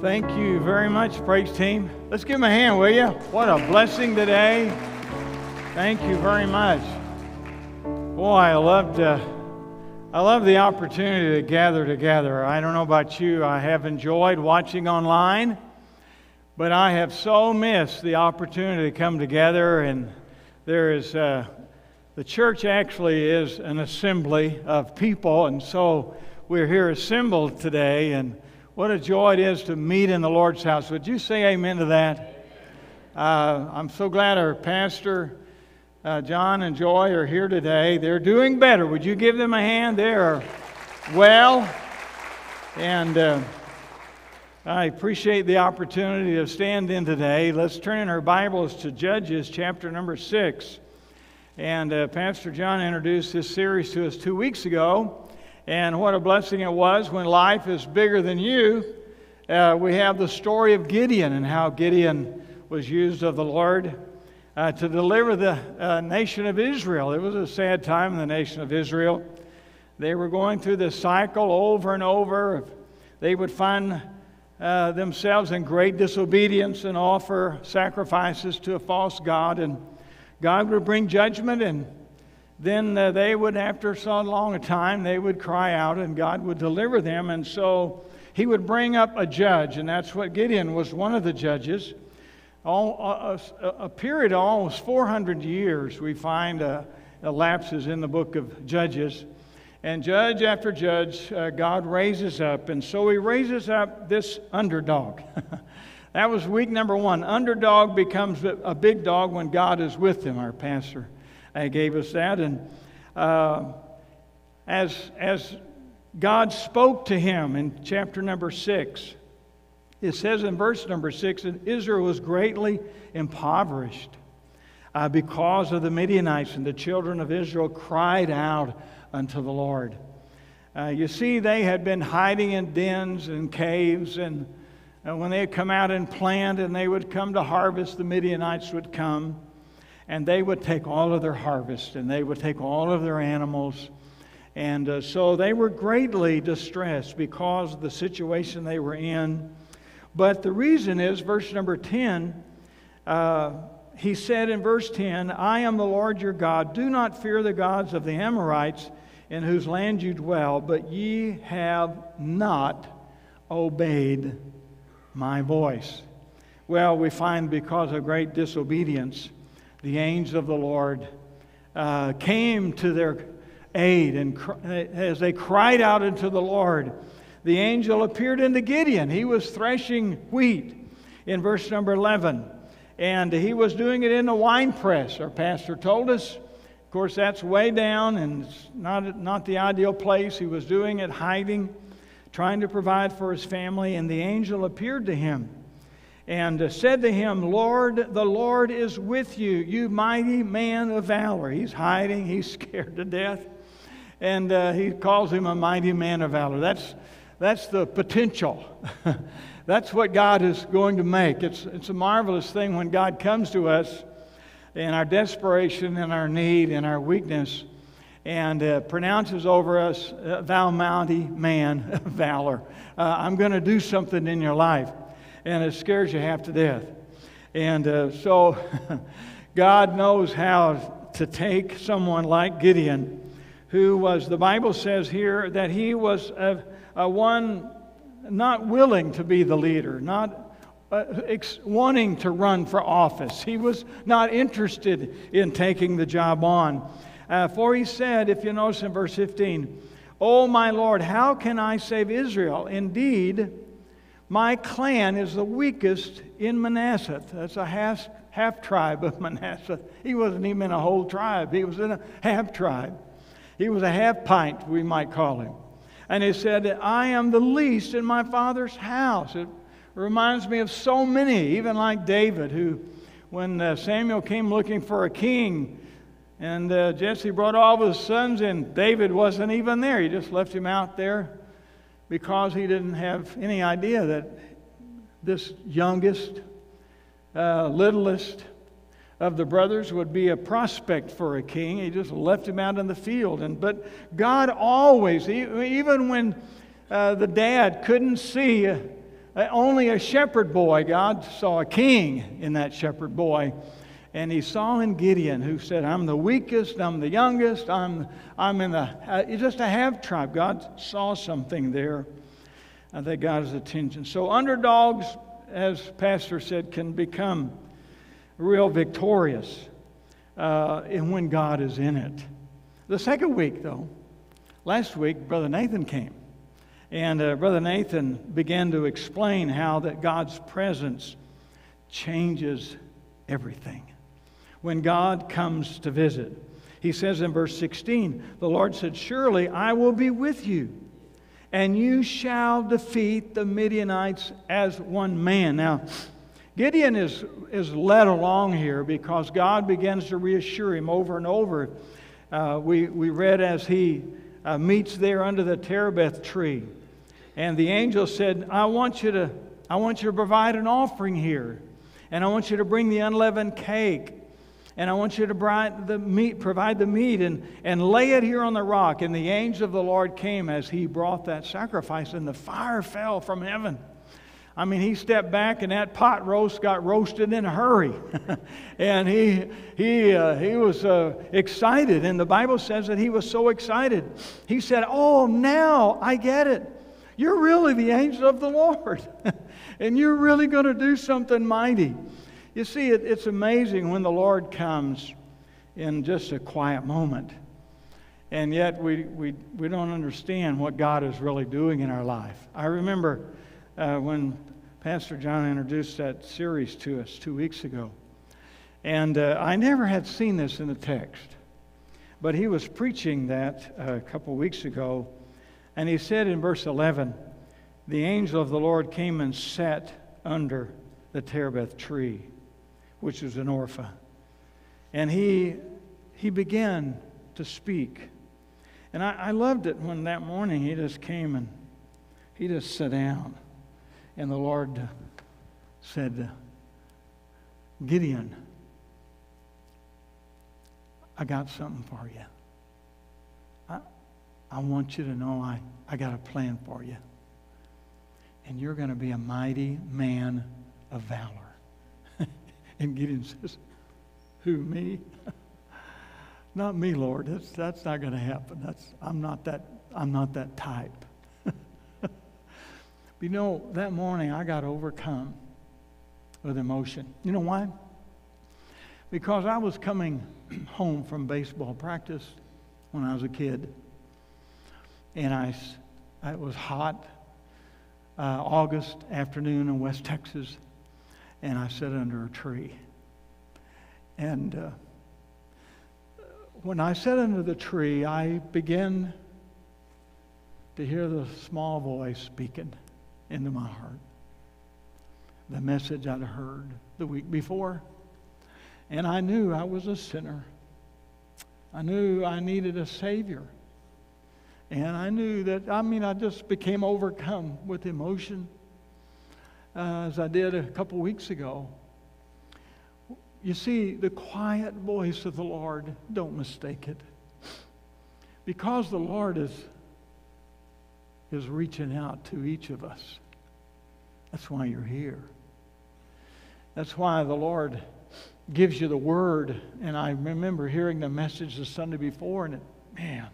Thank you very much, praise team. Let's give them a hand, will you? What a blessing today. Thank you very much. Boy, I loved, uh, I love the opportunity to gather together. I don't know about you, I have enjoyed watching online, but I have so missed the opportunity to come together. And there is, uh, the church actually is an assembly of people, and so we're here assembled today. And what a joy it is to meet in the Lord's house. Would you say amen to that? Uh, I'm so glad our pastor, uh, John and Joy, are here today. They're doing better. Would you give them a hand? They are well. And uh, I appreciate the opportunity to stand in today. Let's turn in our Bibles to Judges chapter number six. And uh, Pastor John introduced this series to us two weeks ago. And what a blessing it was when life is bigger than you. Uh, we have the story of Gideon and how Gideon was used of the Lord uh, to deliver the uh, nation of Israel. It was a sad time in the nation of Israel. They were going through this cycle over and over. They would find uh, themselves in great disobedience and offer sacrifices to a false God, and God would bring judgment and then uh, they would, after so long a time, they would cry out and God would deliver them. And so he would bring up a judge, and that's what Gideon was one of the judges. All, a, a, period of almost 400 years we find uh, elapses in the book of Judges. And judge after judge, uh, God raises up. And so he raises up this underdog. that was week number one. Underdog becomes a big dog when God is with him, our pastor uh, gave us that. And uh, as, as God spoke to him in chapter number six, it says in verse number six that Israel was greatly impoverished uh, because of the Midianites, and the children of Israel cried out unto the Lord. Uh, you see, they had been hiding in dens and caves, and, and when they had come out and plant and they would come to harvest, the Midianites would come and they would take all of their harvest and they would take all of their animals. And uh, so they were greatly distressed because of the situation they were in. But the reason is, verse number 10, uh, he said in verse 10, I am the Lord your God. Do not fear the gods of the Amorites in whose land you dwell, but ye have not obeyed my voice. Well, we find because of great disobedience, the angels of the Lord uh, came to their aid, and cr- as they cried out unto the Lord, the angel appeared unto Gideon. He was threshing wheat in verse number 11, and he was doing it in a wine press, our pastor told us. Of course, that's way down and it's not, not the ideal place. He was doing it hiding, trying to provide for his family, and the angel appeared to him and said to him, Lord, the Lord is with you, you mighty man of valor. He's hiding, he's scared to death. And uh, he calls him a mighty man of valor. That's, that's the potential. that's what God is going to make. It's, it's a marvelous thing when God comes to us in our desperation and our need and our weakness and uh, pronounces over us, Thou mighty man of valor. Uh, I'm going to do something in your life and it scares you half to death. And uh, so God knows how to take someone like Gideon, who was, the Bible says here, that he was a, a one not willing to be the leader, not uh, ex- wanting to run for office. He was not interested in taking the job on. Uh, for he said, if you notice in verse 15, Oh, my Lord, how can I save Israel? Indeed, my clan is the weakest in Manasseh. That's a half, half tribe of Manasseh. He wasn't even a whole tribe, he was in a half tribe. He was a half pint, we might call him. And he said, I am the least in my father's house. It reminds me of so many, even like David, who, when uh, Samuel came looking for a king, and uh, Jesse brought all of his sons in, David wasn't even there. He just left him out there because he didn't have any idea that this youngest, uh, littlest of the brothers would be a prospect for a king. He just left him out in the field. And, but God always, even when uh, the dad couldn't see uh, only a shepherd boy. God saw a king in that shepherd boy. And he saw in Gideon, who said, I'm the weakest, I'm the youngest, I'm, I'm in the, uh, just a half tribe. God saw something there that got his attention. So, underdogs, as Pastor said, can become real victorious uh, when God is in it. The second week, though, last week, Brother Nathan came. And uh, Brother Nathan began to explain how that God's presence changes everything. When God comes to visit, he says in verse 16, the Lord said, Surely I will be with you, and you shall defeat the Midianites as one man. Now, Gideon is, is led along here because God begins to reassure him over and over. Uh, we, we read as he uh, meets there under the terebinth tree. And the angel said, I want you to, I want you to provide an offering here. And I want you to bring the unleavened cake. And I want you to provide the meat, provide the meat and, and lay it here on the rock. And the angel of the Lord came as he brought that sacrifice, and the fire fell from heaven. I mean, he stepped back and that pot roast got roasted in a hurry. and he, he, uh, he was uh, excited. And the Bible says that he was so excited. He said, Oh, now I get it. You're really the angel of the Lord. and you're really going to do something mighty. You see, it, it's amazing when the Lord comes in just a quiet moment. And yet we, we, we don't understand what God is really doing in our life. I remember uh, when Pastor John introduced that series to us two weeks ago. And uh, I never had seen this in the text. But he was preaching that uh, a couple weeks ago. And he said in verse 11, The angel of the Lord came and sat under the terebinth tree, which is an Ophrah. And he, he began to speak. And I, I loved it when that morning he just came and he just sat down. And the Lord said, Gideon, I got something for you. I, I want you to know I, I got a plan for you. And you're going to be a mighty man of valor. And Gideon says, Who, me? not me, Lord. That's, that's not going to happen. That's, I'm, not that, I'm not that type. But you know, that morning I got overcome with emotion. You know why? Because I was coming home from baseball practice when I was a kid. And I, it was hot, uh, August afternoon in West Texas. And I sat under a tree. And uh, when I sat under the tree, I began to hear the small voice speaking into my heart. The message I'd heard the week before. And I knew I was a sinner. I knew I needed a Savior. And I knew that, I mean, I just became overcome with emotion uh, as I did a couple weeks ago. You see, the quiet voice of the Lord, don't mistake it. Because the Lord is is reaching out to each of us. That's why you're here. That's why the Lord gives you the word. And I remember hearing the message the Sunday before, and it, man,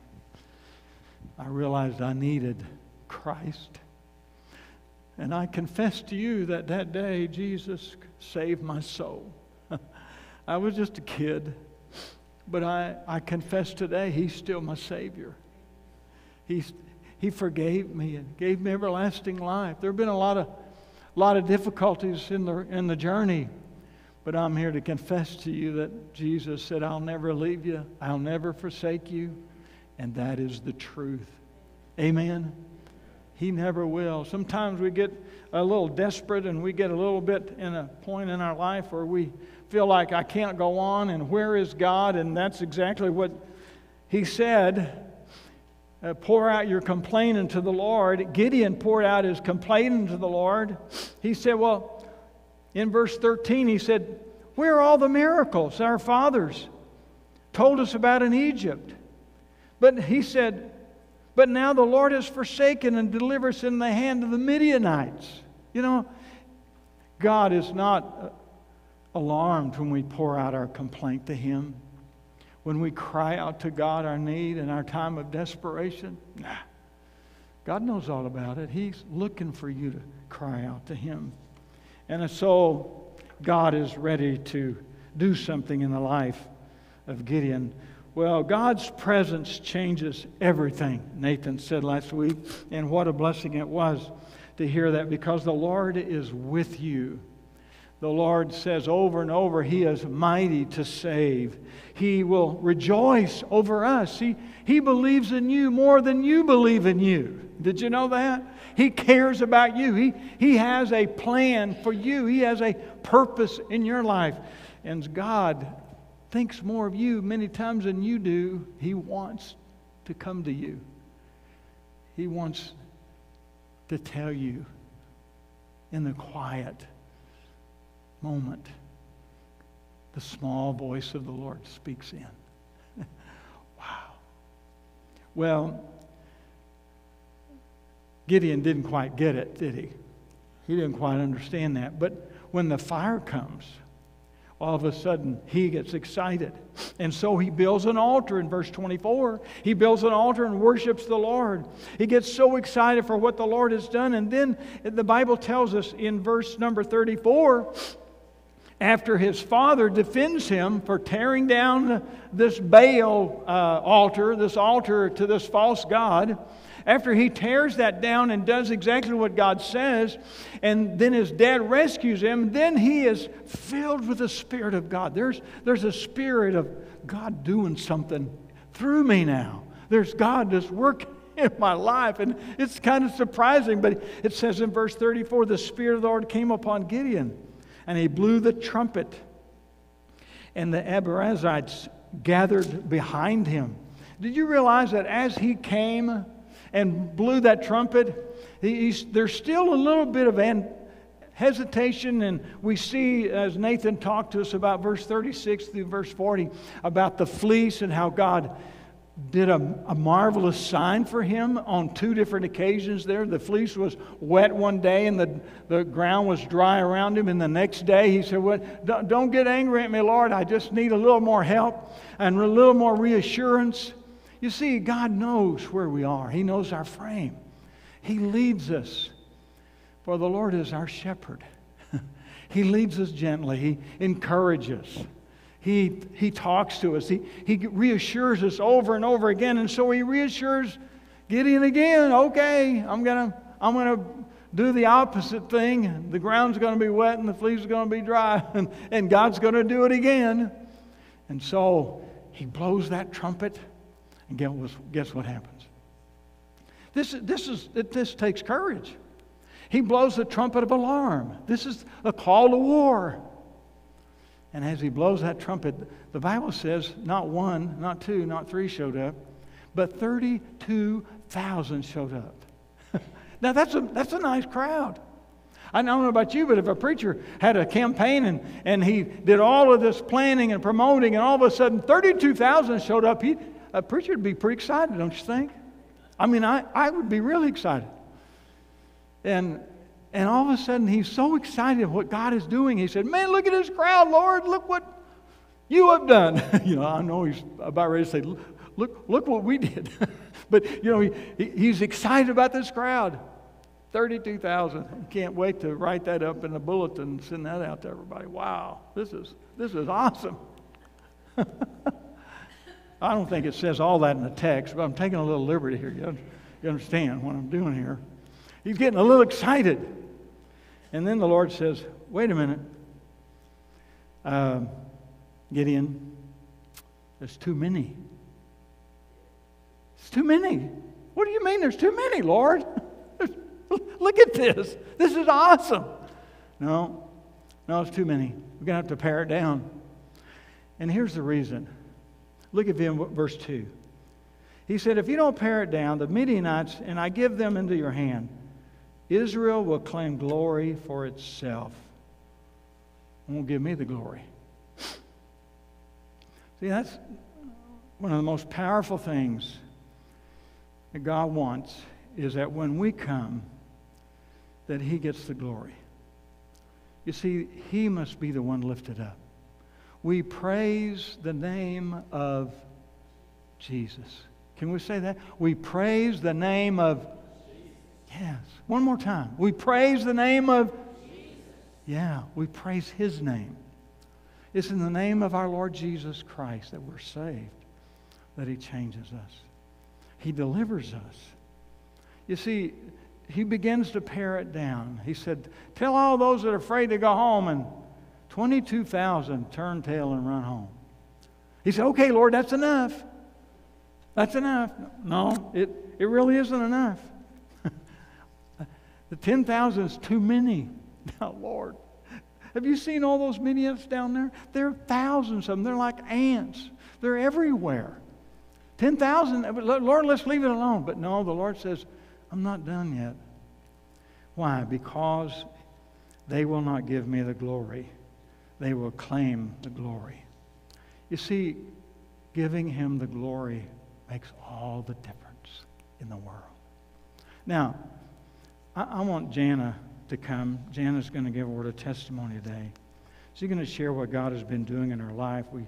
I realized I needed Christ. And I confess to you that that day Jesus saved my soul. I was just a kid, but I, I confess today He's still my Savior. He's, he forgave me and gave me everlasting life. There have been a lot of, lot of difficulties in the, in the journey, but I'm here to confess to you that Jesus said, I'll never leave you, I'll never forsake you, and that is the truth. Amen. He never will. Sometimes we get a little desperate and we get a little bit in a point in our life where we feel like I can't go on and where is God? And that's exactly what he said uh, pour out your complaining to the Lord. Gideon poured out his complaining to the Lord. He said, Well, in verse 13, he said, Where are all the miracles our fathers told us about in Egypt? But he said, But now the Lord has forsaken and delivered us in the hand of the Midianites. You know, God is not uh, alarmed when we pour out our complaint to Him, when we cry out to God our need in our time of desperation. Nah. God knows all about it. He's looking for you to cry out to Him. And so God is ready to do something in the life of Gideon. Well, God's presence changes everything, Nathan said last week, and what a blessing it was to hear that because the Lord is with you. The Lord says over and over, He is mighty to save. He will rejoice over us. He, he believes in you more than you believe in you. Did you know that? He cares about you. He, he has a plan for you, He has a purpose in your life. And God thinks more of you many times than you do. He wants to come to you, He wants to tell you in the quiet moment the small voice of the Lord speaks in. wow. Well, Gideon didn't quite get it, did he? He didn't quite understand that. But when the fire comes, all of a sudden he gets excited. And so he builds an altar in verse 24. He builds an altar and worships the Lord. He gets so excited for what the Lord has done. And then the Bible tells us in verse number 34 after his father defends him for tearing down this Baal uh, altar, this altar to this false God, after he tears that down and does exactly what God says, and then his dad rescues him, then he is filled with the Spirit of God. There's, there's a spirit of God doing something through me now. There's God just working in my life. And it's kind of surprising, but it says in verse 34 the Spirit of the Lord came upon Gideon and he blew the trumpet. And the Abiezrites gathered behind him. Did you realize that as he came and blew that trumpet, there's still a little bit of an, hesitation, and we see as Nathan talked to us about verse 36 through verse 40 about the fleece and how God did a, a, marvelous sign for him on two different occasions there. The fleece was wet one day and the, the ground was dry around him. And the next day he said, well, don't, don't get angry at me, Lord. I just need a little more help and a little more reassurance. You see, God knows where we are, He knows our frame. He leads us, for the Lord is our shepherd. he leads us gently, He encourages. He, he talks to us. He, he reassures us over and over again. And so he reassures Gideon again. Okay, I'm going to I'm to do the opposite thing. The ground's going to be wet and the fleece is going to be dry. And, and God's going to do it again. And so he blows that trumpet. And guess, what happens? This, this, is, this takes courage. He blows the trumpet of alarm. This is a call to war. And as he blows that trumpet, the Bible says not one, not two, not three showed up, but 32,000 showed up. now, that's a, that's a nice crowd. I don't know about you, but if a preacher had a campaign and, and he did all of this planning and promoting, and all of a sudden 32,000 showed up, he, a preacher would be pretty excited, don't you think? I mean, I, I would be really excited. And and all of a sudden, he's so excited what God is doing. He said, Man, look at this crowd, Lord. Look what you have done. you know, I know he's about ready to say, Look, look what we did. but, you know, he, he's excited about this crowd. 32,000. Can't wait to write that up in a bulletin and send that out to everybody. Wow, this is, this is awesome. I don't think it says all that in the text, but I'm taking a little liberty here. You, understand what I'm doing here? He's getting a little excited. And then the Lord says, Wait a minute, uh, Gideon, there's too many. It's too many. What do you mean there's too many, Lord? Look at this. This is awesome. No, no, it's too many. We're going to have to pare it down. And here's the reason. Look at verse 2. He said, If you don't pare it down, the Midianites, and I give them into your hand, Israel will claim glory for itself. It won't give me the glory. See, that's one of the most powerful things that God wants is that when we come that he gets the glory. You see, he must be the one lifted up. We praise the name of Jesus. Can we say that? We praise the name of Yes. One more time. We praise the name of Yeah, we praise his name. It's in the name of our Lord Jesus Christ that we're saved, that he changes us. He delivers us. You see, he begins to pare it down. He said, Tell all those that are afraid to go home, and 22,000 turn tail and run home. He said, Okay, Lord, that's enough. That's enough. No, it, it really isn't enough. the 10,000 is too many. Now, Lord, have you seen all those Midianites down there? There are thousands of them. They're like ants, they're everywhere. 10,000, uh, Lord, let's leave it alone. But no, the Lord says, I'm not done yet. Why? Because they will not give me the glory. They will claim the glory. You see, giving him the glory makes all the difference in the world. Now, I, I want Jana to come. Jana's going to give a word of testimony today. She's going to share what God has been doing in her life. We've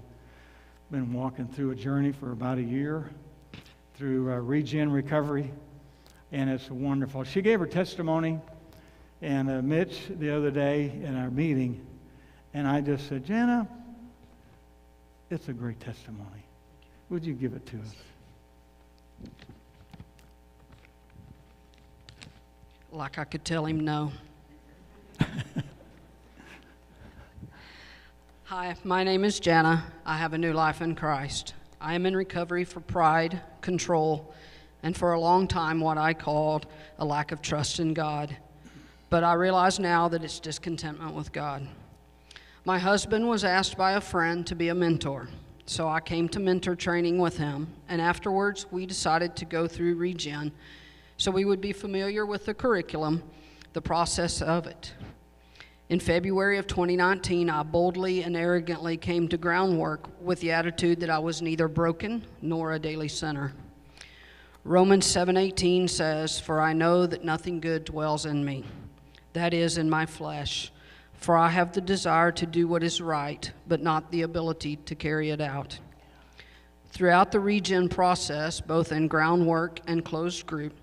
been walking through a journey for about a year through uh, Regen Recovery and it's wonderful. She gave her testimony, and uh, Mitch the other day in our meeting, and I just said, Jana, it's a great testimony. Would you give it to us? Like I could tell him no. Hi, my name is Jana. I have a new life in Christ. I am in recovery for pride, control, and for a long time what I called a lack of trust in God. But I realize now that it's discontentment with God. My husband was asked by a friend to be a mentor, so I came to mentor training with him, and afterwards we decided to go through Regen so we would be familiar with the curriculum, the process of it. In February of 2019, I boldly and arrogantly came to groundwork with the attitude that I was neither broken nor a daily sinner. Romans 7:18 says, "For I know that nothing good dwells in me, that is in my flesh, for I have the desire to do what is right, but not the ability to carry it out." Throughout the regen process, both in groundwork and closed group,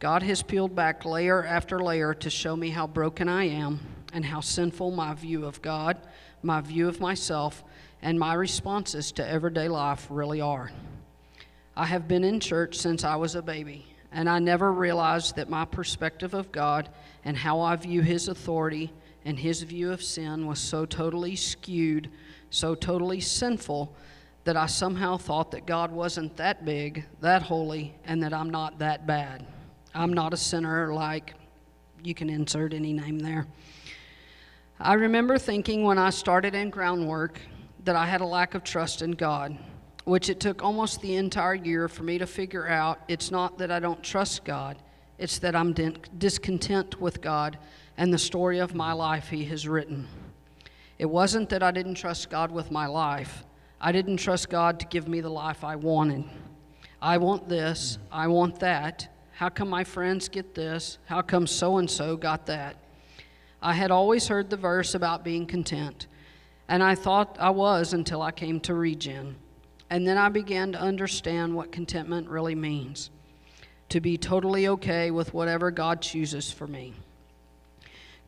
God has peeled back layer after layer to show me how broken I am and how sinful my view of God, my view of myself, and my responses to everyday life really are. I have been in church since I was a baby, and I never realized that my perspective of God and how I view His authority and His view of sin was so totally skewed, so totally sinful, that I somehow thought that God wasn't that big, that holy, and that I'm not that bad. I'm not a sinner like you can insert any name there. I remember thinking when I started in groundwork that I had a lack of trust in God which it took almost the entire year for me to figure out it's not that I don't trust God, it's that I'm discontent with God and the story of my life He has written. It wasn't that I didn't trust God with my life, I didn't trust God to give me the life I wanted. I want this, I want that. How come my friends get this? How come so and so got that? I had always heard the verse about being content, and I thought I was until I came to Regen. And then I began to understand what contentment really means to be totally okay with whatever God chooses for me.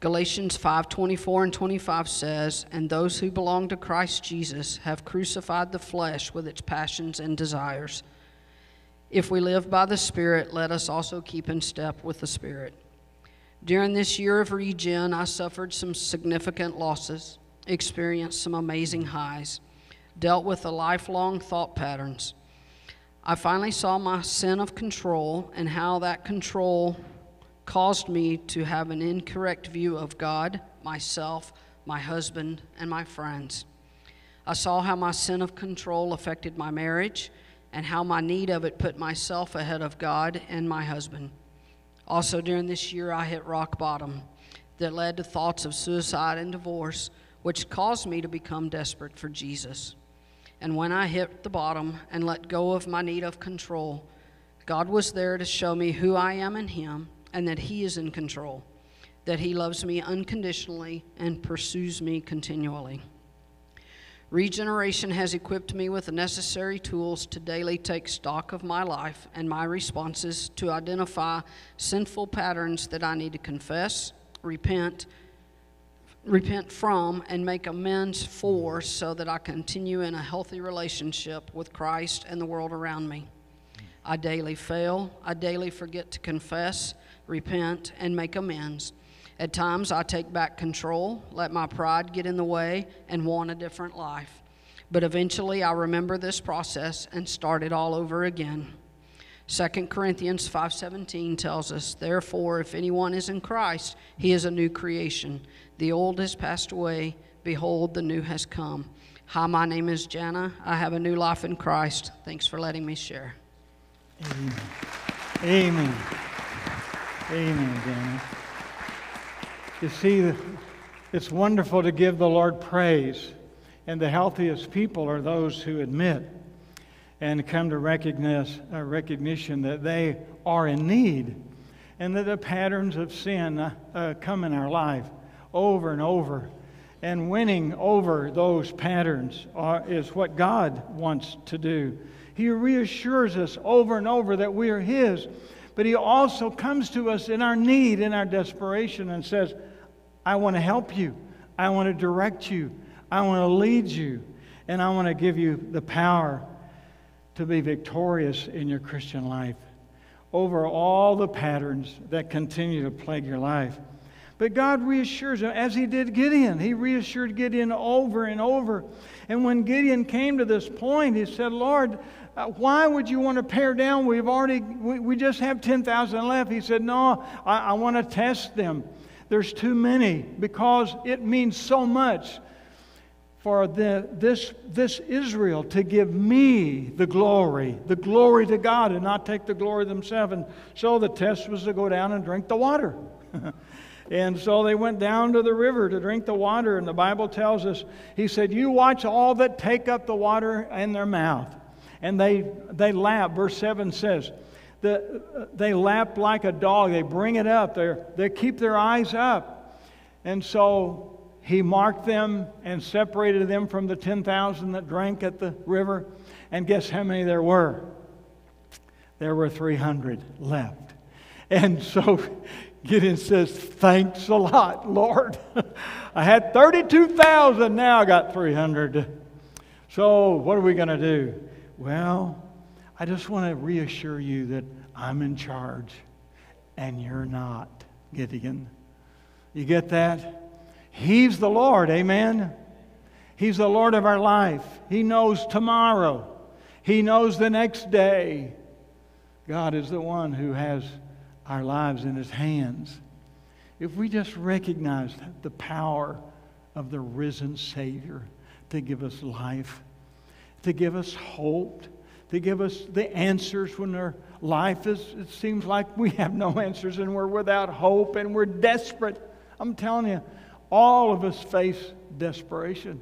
Galatians 5:24 and 25 says, "And those who belong to Christ Jesus have crucified the flesh with its passions and desires. If we live by the Spirit, let us also keep in step with the Spirit." During this year of regen, I suffered some significant losses, experienced some amazing highs dealt with the lifelong thought patterns. I finally saw my sin of control and how that control caused me to have an incorrect view of God, myself, my husband, and my friends. I saw how my sin of control affected my marriage and how my need of it put myself ahead of God and my husband. Also, during this year, I hit rock bottom that led to thoughts of suicide and divorce, which caused me to become desperate for Jesus. And when I hit the bottom and let go of my need of control, God was there to show me who I am in Him and that He is in control. that He loves me unconditionally and pursues me continually. Regeneration has equipped me with the necessary tools to daily take stock of my life and my responses to identify sinful patterns that I need to confess, repent, repent from, and make amends for so that I continue in a healthy relationship with Christ and the world around me. I daily fail, I daily forget to confess, repent, and make amends. At times, I take back control, let my pride get in the way, and want a different life. But eventually, I remember this process and start it all over again. 2 Corinthians 5:17 tells us, "Therefore, if anyone is in Christ, he is a new creation. The old has passed away; behold, the new has come." Hi, my name is Jana. I have a new life in Christ. Thanks for letting me share. Amen. Amen. Amen, Danny. You see, it's wonderful to give the Lord praise, and the healthiest people are those who admit and come to recognize, uh, recognition that they are in need and that the patterns of sin uh, uh, come in our life over and over. And winning over those patterns are, is what God wants to do. He reassures us over and over that we are His, but He also comes to us in our need, in our desperation, and says, I want to help you. I want to direct you. I want to lead you. And I want to give you the power to be victorious in your Christian life over all the patterns that continue to plague your life. But God reassures him, as he did Gideon. He reassured Gideon over and over. And when Gideon came to this point, he said, Lord, uh, why would you want to pare down? We've already, we, we just have 10,000 left. He said, No, I, I want to test them. There's too many because it means so much for the, this, this Israel to give me the glory, the glory to God, and not take the glory themselves. And so the test was to go down and drink the water. and so they went down to the river to drink the water. And the Bible tells us, He said, You watch all that take up the water in their mouth. And they, they lap. Verse 7 says, the, they lap like a dog. They bring it up. they they keep their eyes up. And so he marked them and separated them from the 10,000 that drank at the river. And guess how many there were? There were 300 left. And so Gideon says, Thanks a lot, Lord. I had 32,000, now I got 300. So, what are we going to do? Well, I just want to reassure you that I'm in charge and you're not, Gideon. You get that? He's the Lord, amen? He's the Lord of our life. He knows tomorrow, He knows the next day. God is the one who has our lives in His hands. If we just recognize the power of the risen Savior to give us life, to give us hope, to give us the answers when our life is, it seems like we have no answers and we're without hope and we're desperate. I'm telling you, all of us face desperation.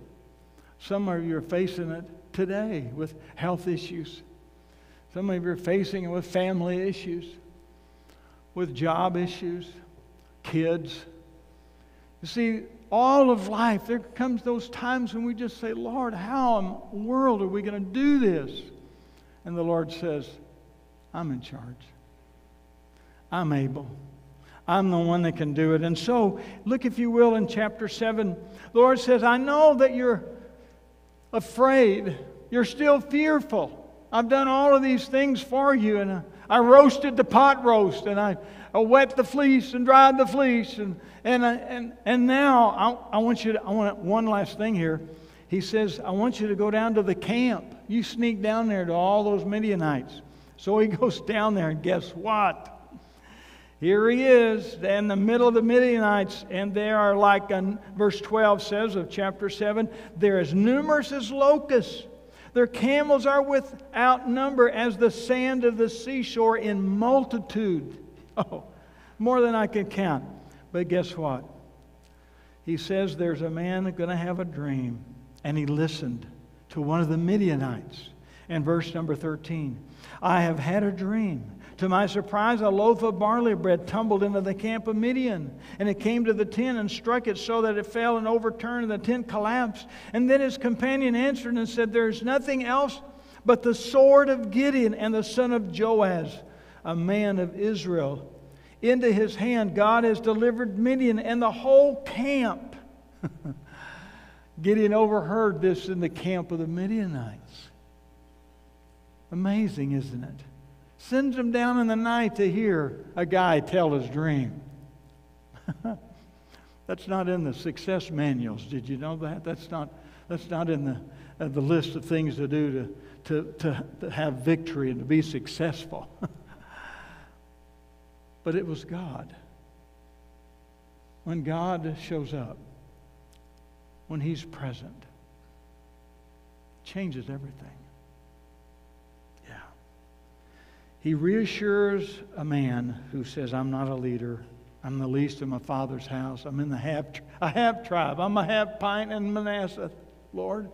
Some of you are facing it today with health issues. Some of you are facing it with family issues, with job issues, kids. You see, all of life, there comes those times when we just say, Lord, how in the world are we going to do this? And the Lord says, I'm in charge. I'm able. I'm the one that can do it. And so, look, if you will, in chapter 7, the Lord says, I know that you're afraid. You're still fearful. I've done all of these things for you, and I roasted the pot roast, and I, I wet the fleece and dried the fleece, and, and, uh, and, and now I, I want you to, I want one last thing here. He says, I want you to go down to the camp. You sneak down there to all those Midianites. So he goes down there, and guess what? Here he is in the middle of the Midianites, and they are like, verse 12 says of chapter 7, they're as numerous as locusts. Their camels are without number as the sand of the seashore in multitude. Oh, more than I can count. But guess what? He says there's a man going to have a dream, and he listened to one of the Midianites. And verse number 13 I have had a dream To my surprise, a loaf of barley bread tumbled into the camp of Midian, and it came to the tent and struck it so that it fell and overturned, and the tent collapsed. And then his companion answered and said, There is nothing else but the sword of Gideon and the son of Joash, a man of Israel. Into his hand God has delivered Midian and the whole camp. Gideon overheard this in the camp of the Midianites. Amazing, isn't it? Sends him down in the night to hear a guy tell his dream. that's not in the success manuals. Did you know that? That's not, that's not in the, uh, the list of things to do to, to, to, to have victory and to be successful. but it was God. When God shows up, when He's present, changes everything. Yeah. He reassures a man who says, I'm not a leader. I'm the least in my father's house. I'm in the half, a half tribe. I'm a half pint in Manasseh, Lord.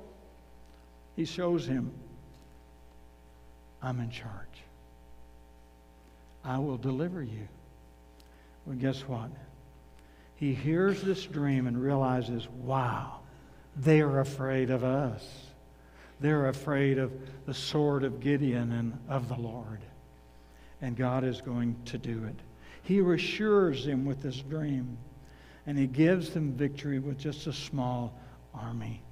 He shows him, I'm in charge. I will deliver you. Well, guess what? He hears this dream and realizes, wow, they are afraid of us. They're afraid of the sword of Gideon and of the Lord and God is going to do it. He reassures them with this dream, and he gives them victory with just a small army.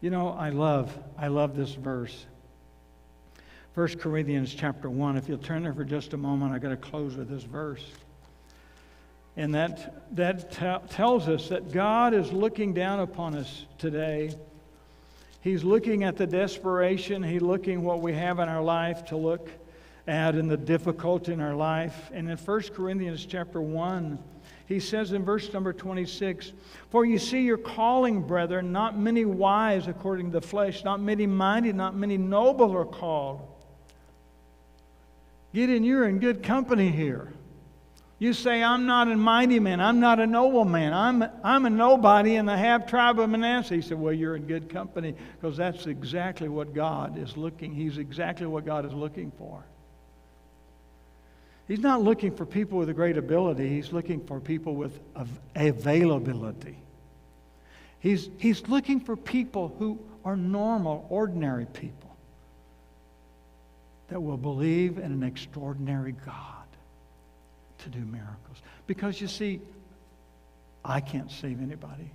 You know, I love, I love this verse. 1 Corinthians chapter 1. If you'll turn there for just a moment, I've got to close with this verse. And that, that t- tells us that God is looking down upon us today. He's looking at the desperation. He's looking what we have in our life to look at and the difficulty in our life. And in 1 Corinthians chapter 1, he says in verse number 26 For you see your calling, brethren, not many wise according to the flesh, not many mighty, not many noble are called. Gideon, you're in good company here. You say, I'm not a mighty man. I'm not a noble man. I'm, I'm a nobody in the half tribe of Manasseh. He said, Well, you're in good company because that's exactly what God is looking. He's exactly what God is looking for. He's not looking for people with a great ability, he's looking for people with availability. He's, he's looking for people who are normal, ordinary people that will believe in an extraordinary God to do miracles. Because you see, I can't save anybody,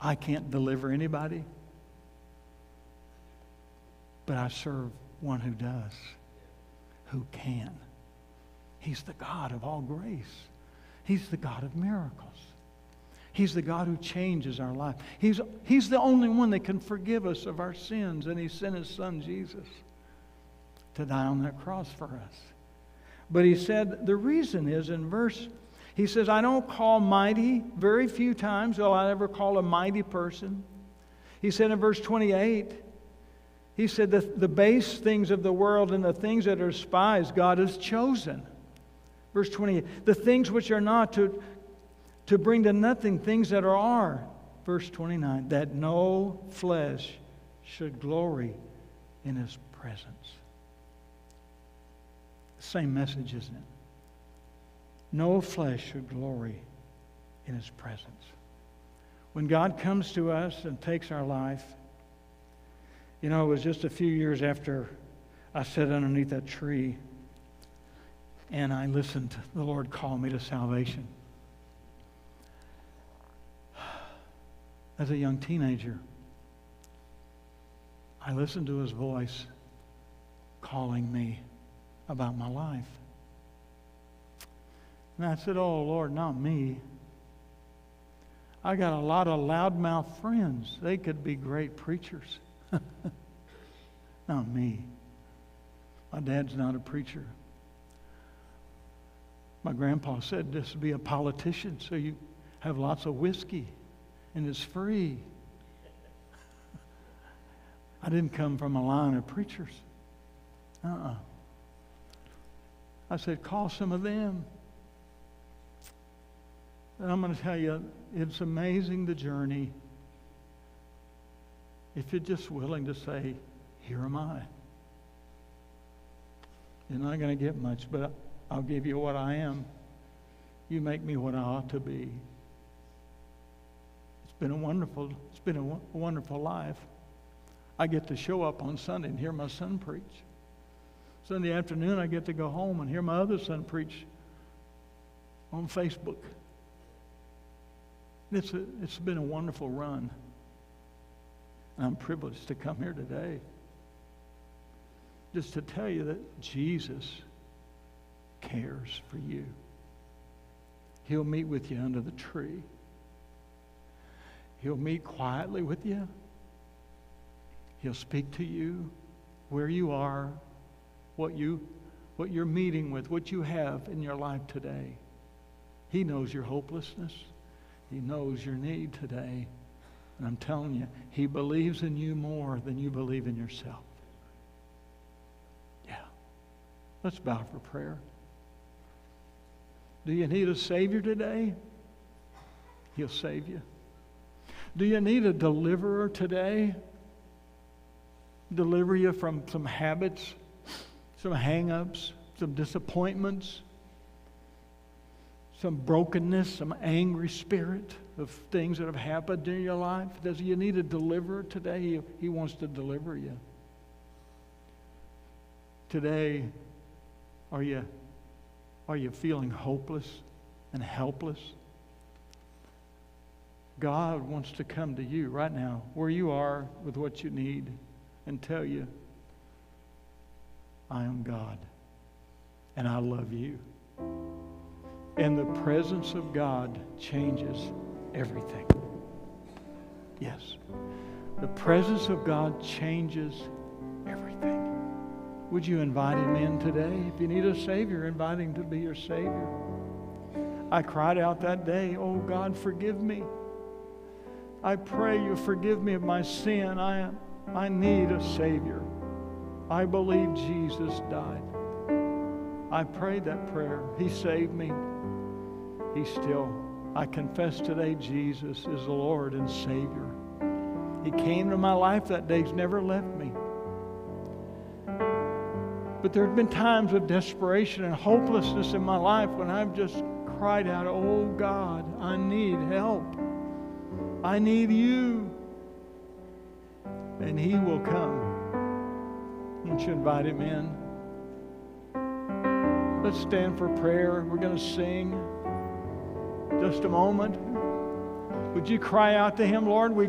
I can't deliver anybody, but I serve one who does, who can. He's the God of all grace. He's the God of miracles. He's the God who changes our life. He's, he's the only one that can forgive us of our sins, and He sent His Son, Jesus, to die on that cross for us. But He said the reason is in verse, He says, I don't call mighty, very few times will I ever call a mighty person. He said in verse 28, He said, the, the base things of the world and the things that are despised, God has chosen. Verse 28 the things which are not to, to bring to nothing things that are. are. Verse 29 that no flesh should glory in his presence. Same message, isn't it? No flesh should glory in his presence. When God comes to us and takes our life, you know, it was just a few years after I sat underneath that tree and I listened to the Lord call me to salvation. As a young teenager, I listened to his voice calling me about my life. And I said, Oh, Lord, not me. I got a lot of loudmouth friends. They could be great preachers. not me. My dad's not a preacher. My grandpa said to be a politician so you have lots of whiskey and it's free. I didn't come from a line of preachers. Uh-uh. I said, call some of them. And I'm going to tell you, it's amazing the journey. If you're just willing to say, here am I. You're not going to get much, but I'll give you what I am. You make me what I ought to be. It's been a wonderful, it's been a wonderful life. I get to show up on Sunday and hear my son preach. Sunday afternoon, I get to go home and hear my other son preach on Facebook. It's, a, it's been a wonderful run. I'm privileged to come here today just to tell you that Jesus cares for you. He'll meet with you under the tree. He'll meet quietly with you. He'll speak to you where you are, what you what you're meeting with, what you have in your life today. He knows your hopelessness. He knows your need today. And I'm telling you, he believes in you more than you believe in yourself. Yeah. Let's bow for prayer. Do you need a Savior today? He'll save you. Do you need a deliverer today? Deliver you from some habits, some hang ups, some disappointments, some brokenness, some angry spirit of things that have happened in your life? Does you need a deliverer today? He, he wants to deliver you. Today, are you, are you feeling hopeless and helpless? God wants to come to you right now, where you are with what you need, and tell you, I am God, and I love you. And the presence of God changes everything. Yes. The presence of God changes everything. Would you invite him in today? If you need a Savior, invite him to be your Savior. I cried out that day, Oh God, forgive me. I pray you forgive me of my sin. I, I need a Savior. I believe Jesus died. I prayed that prayer. He saved me. He still I confess today Jesus is the Lord and Savior. He came to my life that day. He's never left me. But there have been times of desperation and hopelessness in my life when I've just cried out, Oh God, I need help. I need you. And He will come. Won't you invite Him in? Let's stand for prayer. We're going to sing just a moment. Would you cry out to Him, Lord? We,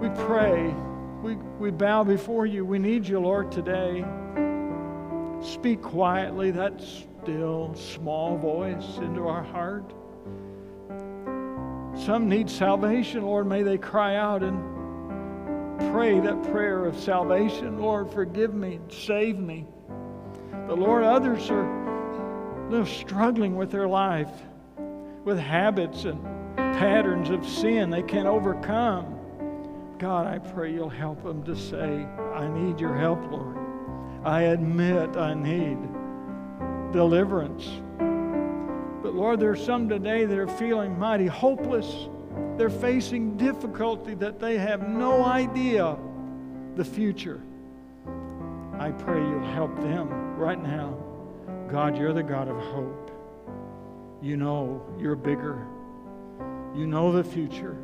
we pray. We, we bow before you. We need you, Lord, today. Speak quietly that still, small voice into our heart. Some need salvation, Lord. May they cry out and pray that prayer of salvation. Lord, forgive me, save me. But Lord, others are struggling with their life with habits and patterns of sin they can't overcome. God, I pray you'll help them to say, I need your help, Lord. I admit I need deliverance. But Lord, there's some today that are feeling mighty hopeless. They're facing difficulty that they have no idea the future. I pray you'll help them right now. God, you're the God of hope. You know you're bigger. You know the future.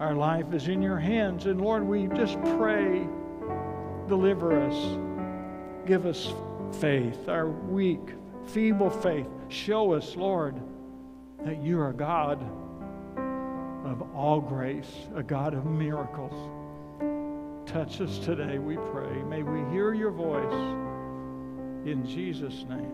Our life is in your hands. And Lord, we just pray, deliver us. Give us faith, our weak, feeble faith. Show us, Lord, that you are God of all grace, a God of miracles. Touch us today, we pray. May we hear your voice in Jesus' name.